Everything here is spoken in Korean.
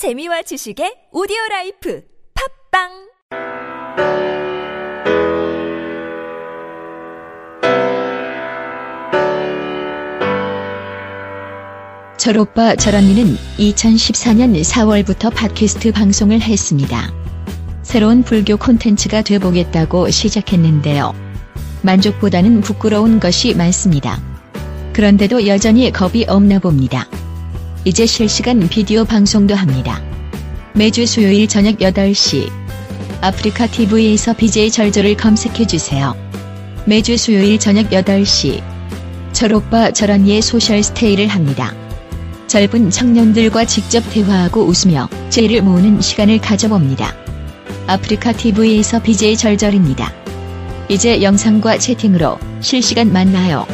재미와 지식의 오디오 life 팟빵 절오빠 절언니는 2014년 4월부터 팟캐스트 방송을 했습니다. 새로운 불교 콘텐츠가 돼보겠다고 시작했는데요. 만족보다는 부끄러운 것이 많습니다. 그런데도 여전히 겁이 없나 봅니다. 이제 실시간 비디오 방송도 합니다. 매주 수요일 저녁 8시 아프리카 TV에서 BJ 절조를 검색해 주세요. 매주 수요일 저녁 8시 철오빠 철언니의 소셜 스테이를 합니다. 젊은 청년들과 직접 대화하고 웃으며 제의를 모으는 시간을 가져봅니다. 아프리카 TV에서 BJ 절절입니다. 이제 영상과 채팅으로 실시간 만나요.